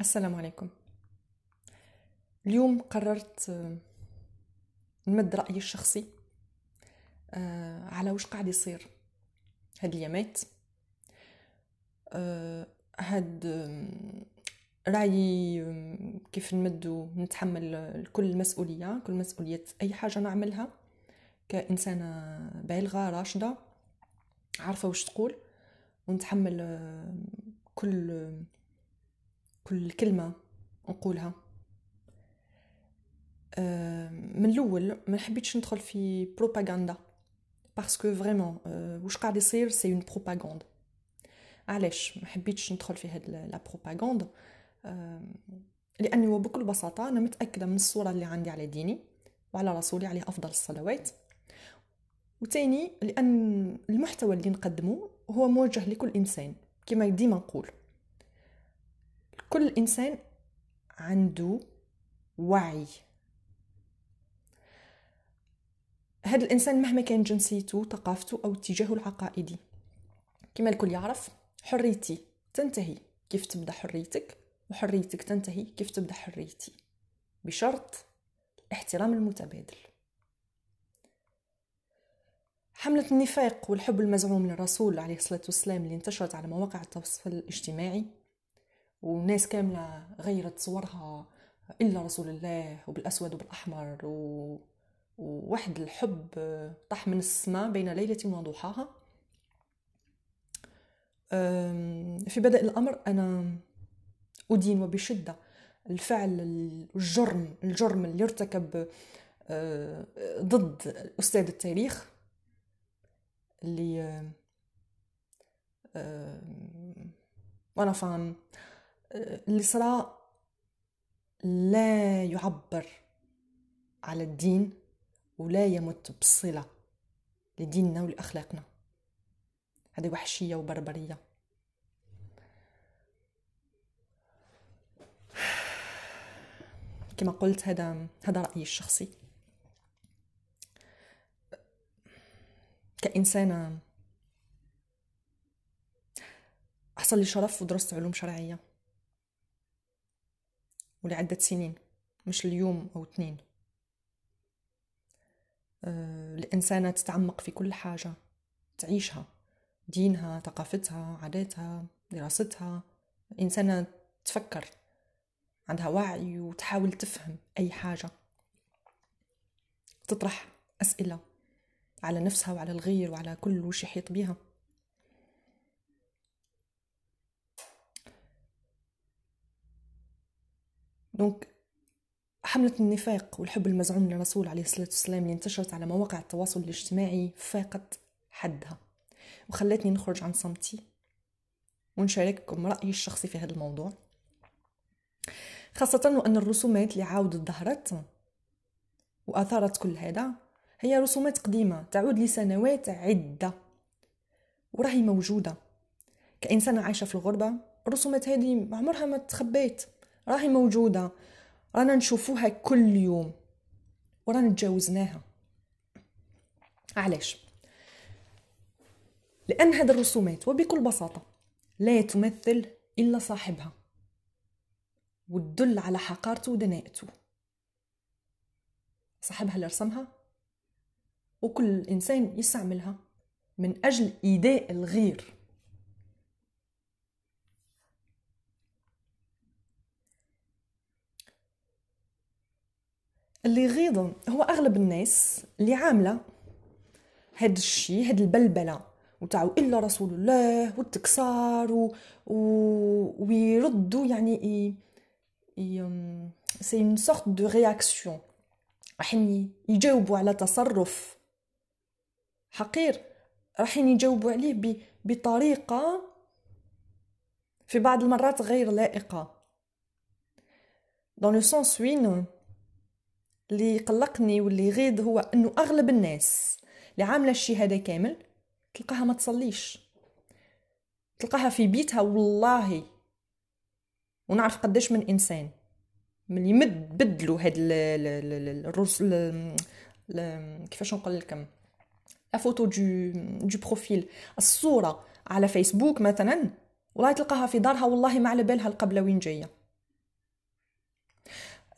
السلام عليكم. اليوم قررت آه، نمد رأيي الشخصي آه، على وش قاعد يصير. هاد اليامات آه، هاد رأيي كيف نمد نتحمل كل المسؤولية كل مسؤولية أي حاجة نعملها كإنسانة بالغة راشدة عارفة وش تقول ونتحمل كل كل كلمة نقولها. من الأول ما حبيتش ندخل في بروباغندا parce que vraiment واش قاعد يصير؟ c'est une propagande علاش ما حبيتش ندخل في هاد la propagande لأني وبكل بساطة أنا متأكدة من الصورة اللي عندي على ديني وعلى رسولي عليه أفضل الصلوات. وتاني لأن المحتوى اللي نقدمه هو موجه لكل إنسان كما ديما نقول. كل إنسان عنده وعي. هذا الإنسان مهما كان جنسيته ثقافته أو اتجاهه العقائدي كما الكل يعرف حريتي تنتهي. كيف تبدأ حريتك؟ وحريتك تنتهي. كيف تبدأ حريتي؟ بشرط الاحترام المتبادل. حملة النفاق والحب المزعوم للرسول عليه الصلاة والسلام اللي انتشرت على مواقع التواصل الاجتماعي وناس كاملة غيرت صورها إلا رسول الله وبالأسود وبالأحمر و... ووحد الحب طاح من السماء بين ليلة وضحاها في بدء الأمر أنا أدين وبشدة الفعل الجرم الجرم اللي ارتكب أه، ضد أستاذ التاريخ اللي وأنا فان. اللي صرا لا يعبر على الدين ولا يمت بصلة لديننا ولأخلاقنا. هذه وحشية وبربرية. كما قلت هذا هذا رأيي الشخصي. كإنسانة حصل لي شرف ودرست علوم شرعية. ولعدة سنين مش اليوم أو اثنين. آه، الإنسانة تتعمق في كل حاجة تعيشها دينها ثقافتها عاداتها دراستها. إنسانة تفكر عندها وعي وتحاول تفهم أي حاجة. تطرح أسئلة على نفسها وعلى الغير وعلى كل وش يحيط بها دونك حملة النفاق والحب المزعوم للرسول عليه الصلاة والسلام اللي انتشرت على مواقع التواصل الاجتماعي فاقت حدها. وخلتني نخرج عن صمتي ونشارككم رأيي الشخصي في هذا الموضوع. خاصة وأن الرسومات اللي عاودت ظهرت وأثارت كل هذا هي رسومات قديمة تعود لسنوات عدة وراهي موجودة. كإنسانة عايشة في الغربة الرسومات هذه عمرها ما تخبيت. راهي موجودة. رانا نشوفوها كل يوم. ورانا تجاوزناها. علاش؟ لأن هذه الرسومات وبكل بساطة لا تمثل إلا صاحبها. وتدل على حقارته ودناءته. صاحبها اللي رسمها. وكل إنسان يستعملها من أجل إيذاء الغير. اللي يغيظ هو أغلب الناس اللي عاملة هاد الشيء هاد البلبلة وتاعو الا رسول الله والتكسار و... و... ويردوا يعني ي... ي... c'est une sorte de réaction راح يجاوبوا على تصرف حقير. راح يجاوبوا عليه ب... بطريقة في بعض المرات غير لائقة. Dans le sens وين اللي يقلقني واللي يغيظ هو أنه أغلب الناس اللي عاملة الشي هذا كامل تلقاها ما تصليش. تلقاها في بيتها والله. ونعرف قداش من إنسان من يمد بدلوا هاد الرسل كيفاش نقول لكم؟ la photo de de profil. الصورة على فيسبوك مثلا والله تلقاها في دارها والله ما على بالها القبلة وين جاية.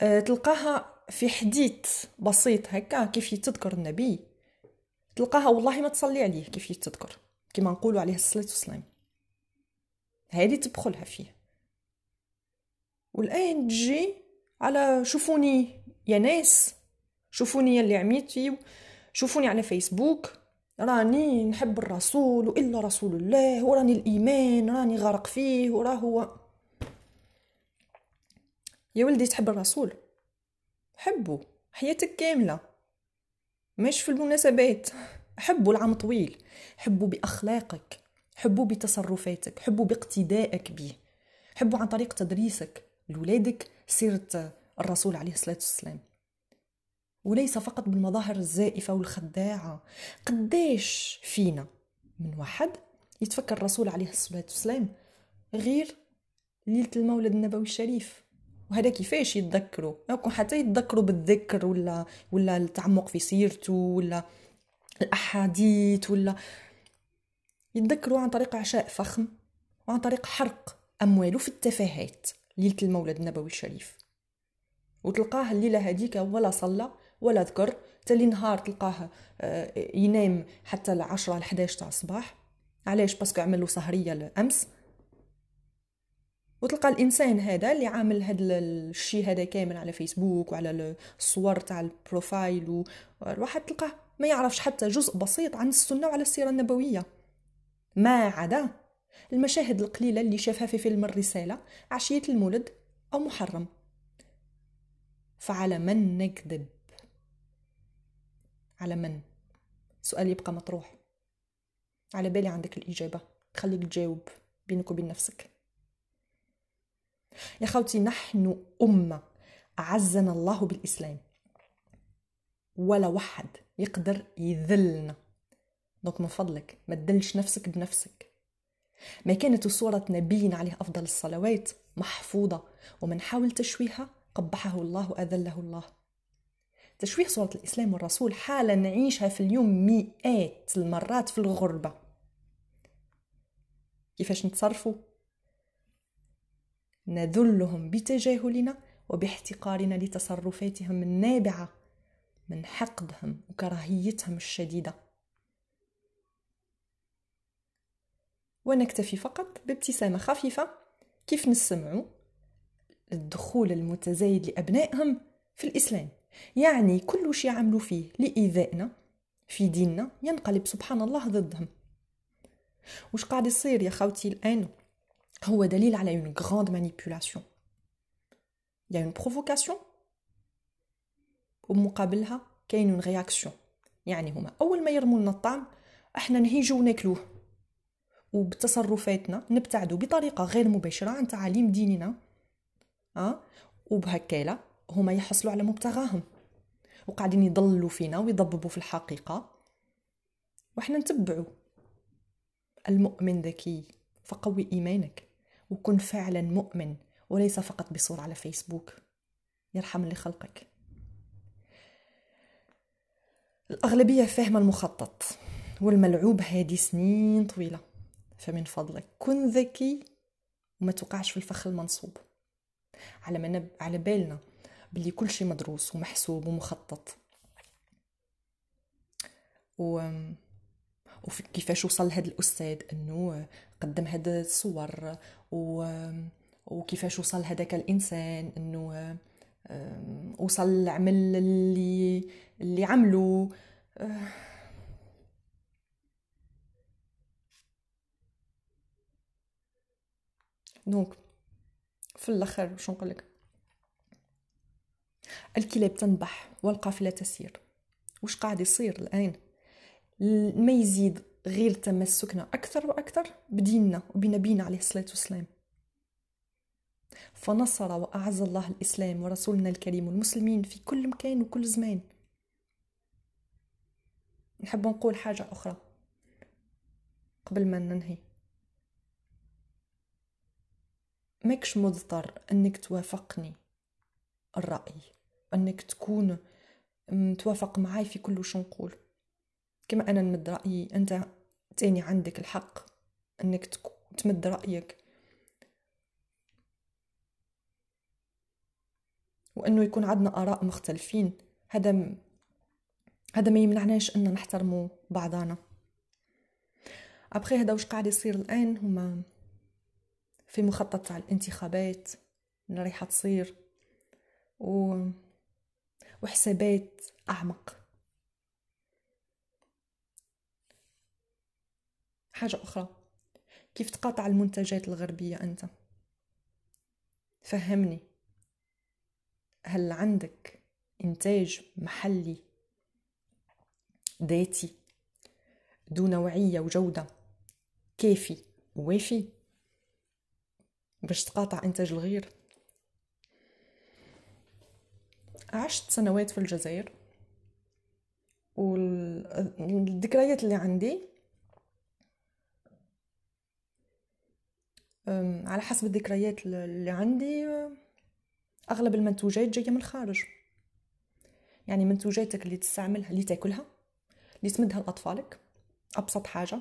آه، تلقاها في حديث بسيط هكا كيف تذكر النبي. تلقاها والله ما تصلي عليه كيف تذكر كما نقولوا عليه الصلاة والسلام. هذه تدخلها فيه. والآن تجي على شوفوني يا ناس شوفوني اللي عميتي شوفوني على فيسبوك راني نحب الرسول وإلا رسول الله وراني الإيمان راني غارق فيه وراه هو. يا ولدي تحب الرسول. حبه حياتك كاملة. مش في المناسبات. حبوا العام طويل. حبوا بأخلاقك. حبوا بتصرفاتك. حبوا باقتدائك به حبوا عن طريق تدريسك لولادك سيرة الرسول عليه الصلاة والسلام. وليس فقط بالمظاهر الزائفة والخداعة. قديش فينا من واحد يتفكر الرسول عليه الصلاة والسلام غير ليلة المولد النبوي الشريف. وهذا كيفاش يتذكروا؟ يكون حتى يتذكروا بالذكر ولا ولا التعمق في سيرته ولا الأحاديث ولا يتذكروا عن طريق عشاء فخم وعن طريق حرق أمواله في التفاهات. ليلة المولد النبوي الشريف. وتلقاه الليلة هذيك ولا صلى ولا ذكر. ثاني نهار تلقاه آه، ينام حتى العشرة الحداش تاع الصباح. علاش؟ parce que عملوا سهرية الأمس. وتلقى الإنسان هذا اللي عامل هذا الشيء هذا كامل على فيسبوك وعلى الصور تاع ال profile والواحد تلقاه. ما يعرفش حتى جزء بسيط عن السنة وعلى السيرة النبوية. ما عدا المشاهد القليلة اللي شافها في فيلم الرسالة عشية المولد أو محرم. فعلى من نكذب؟ على من؟ سؤال يبقى مطروح. على بالي عندك الإجابة. خليك تجاوب بينك وبين نفسك. يا خوتي نحن أمة أعزنا الله بالإسلام. ولا واحد يقدر يذلنا. دونك من فضلك ما تدلش نفسك بنفسك. ما كانت صورة نبينا عليه أفضل الصلوات محفوظة ومن حاول تشويهها قبحه الله وأذله الله. تشويه صورة الإسلام والرسول حالة نعيشها في اليوم مئات المرات في الغربة. كيفاش نتصرفوا؟ نذلهم بتجاهلنا وباحتقارنا لتصرفاتهم النابعة من حقدهم وكراهيتهم الشديدة. ونكتفي فقط بابتسامة خفيفة. كيف نسمعوا الدخول المتزايد لأبنائهم في الإسلام؟ يعني كل شيء عملوا فيه لإيذائنا في ديننا ينقلب سبحان الله ضدهم. وش قاعد يصير يا خوتي الآن؟ هو دليل على une grande manipulation. Il y a une provocation ومقابلها كاين une réaction. يعني هما أول ما يرموا لنا الطعم إحنا نهيجوا وناكلوه. وبتصرفاتنا نبتعدوا بطريقة غير مباشرة عن تعاليم ديننا. أه؟ وبهكاله هما يحصلوا على مبتغاهم. وقاعدين يضلوا فينا ويضببوا في الحقيقة. وإحنا نتبعوا المؤمن ذكي فقوي إيمانك. وكن فعلا مؤمن وليس فقط بصورة على فيسبوك. يرحم اللي خلقك. الأغلبية فاهمة المخطط والملعوب هذه سنين طويلة. فمن فضلك كن ذكي وما توقعش في الفخ المنصوب. على ما نب... على بالنا باللي كل شيء مدروس ومحسوب ومخطط. و وكيفاش وصل هذا الأستاذ إنه قدم هاد الصور و... وكيفاش وصل هذاك الإنسان إنه وصل العمل اللي اللي عمله دونك في الأخر شو نقول لك الكلاب تنبح والقافلة تسير. وش قاعد يصير الآن؟ ما يزيد غير تمسكنا أكثر وأكثر بديننا وبنبينا عليه الصلاة والسلام. فنصر وأعز الله الإسلام ورسولنا الكريم والمسلمين في كل مكان وكل زمان. نحب نقول حاجة أخرى قبل ما ننهي. ماكش مضطر أنك توافقني الرأي أنك تكون توافق معي في كل شو نقول. كما أنا نمد رأيي أنت تاني عندك الحق أنك تمد رأيك. وإنه يكون عندنا آراء مختلفين. هذا م... هذا ما يمنعناش أن نحترموا بعضنا. ابخي هذا وش قاعد يصير الآن؟ هما في مخطط تاع الانتخابات اللي رايحه تصير و... وحسابات أعمق. حاجة أخرى. كيف تقاطع المنتجات الغربية أنت؟ فهمني. هل عندك إنتاج محلي ذاتي ذو نوعية وجودة كافي ووافي باش تقاطع إنتاج الغير؟ عشت سنوات في الجزائر والذكريات اللي عندي على حسب الذكريات اللي عندي أغلب المنتوجات جاية من الخارج. يعني منتوجاتك اللي تستعملها اللي تاكلها اللي تمدها لأطفالك أبسط حاجة.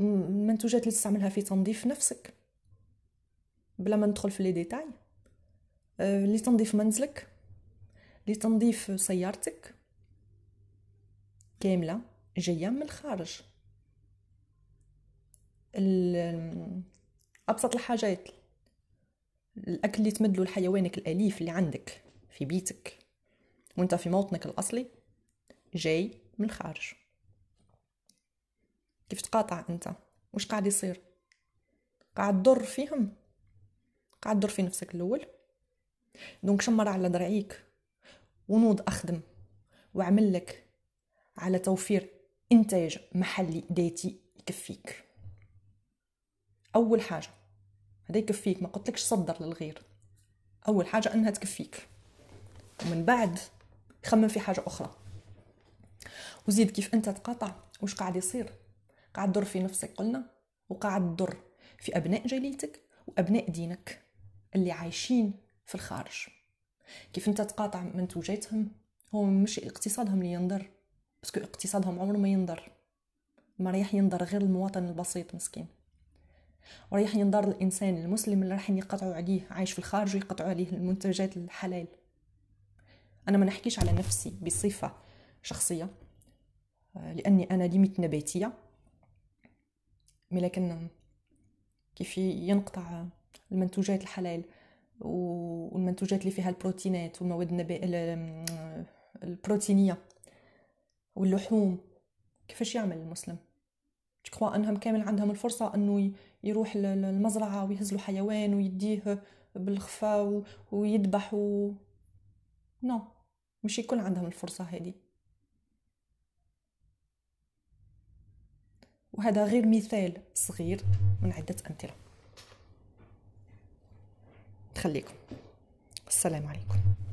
المنتوجات اللي تستعملها في تنظيف نفسك. بلا ما ندخل في لي ديتاي. لتنظيف منزلك لتنظيف سيارتك. كاملة جاية من الخارج. أبسط الحاجات. الأكل اللي تمدلو لحيوانك الأليف اللي عندك في بيتك وأنت في موطنك الأصلي جاي من الخارج. كيف تقاطع أنت؟ وش قاعد يصير؟ قاعد تضر فيهم؟ قاعد تضر في نفسك الأول؟ دونك شمر على درعيك ونوض أخدم وأعمل لك على توفير إنتاج محلي ذاتي يكفيك. أول حاجة هذا يكفيك ما قلتلكش صدر للغير. أول حاجة أنها تكفيك. ومن بعد خمم في حاجة أخرى. وزيد كيف أنت تقاطع وش قاعد يصير؟ قاعد تضر في نفسك قلنا. وقاعد تضر في أبناء جاليتك وأبناء دينك اللي عايشين في الخارج. كيف أنت تقاطع منتوجاتهم هو مش اقتصادهم اللي ينضر بس اقتصادهم عمره ما ينضر. ما رايح ينضر غير المواطن البسيط مسكين. ورايح ينضر الإنسان المسلم اللي راح يقطعوا عليه عايش في الخارج ويقطعوا عليه المنتجات الحلال. أنا ما نحكيش على نفسي بصفة شخصية لأني أنا ليميت نباتية. لكن كيف ينقطع المنتوجات الحلال والمنتوجات اللي فيها البروتينات والمواد النبا... البروتينية واللحوم كيفاش يعمل المسلم؟ تكوا أنهم كامل عندهم الفرصة أنه يروح للمزرعه ويهز له حيوان ويديه بالخفا ويذبح و... نو مش يكون عندهم الفرصة هذه. وهذا غير مثال صغير من عدة أمثلة. خليكم. السلام عليكم.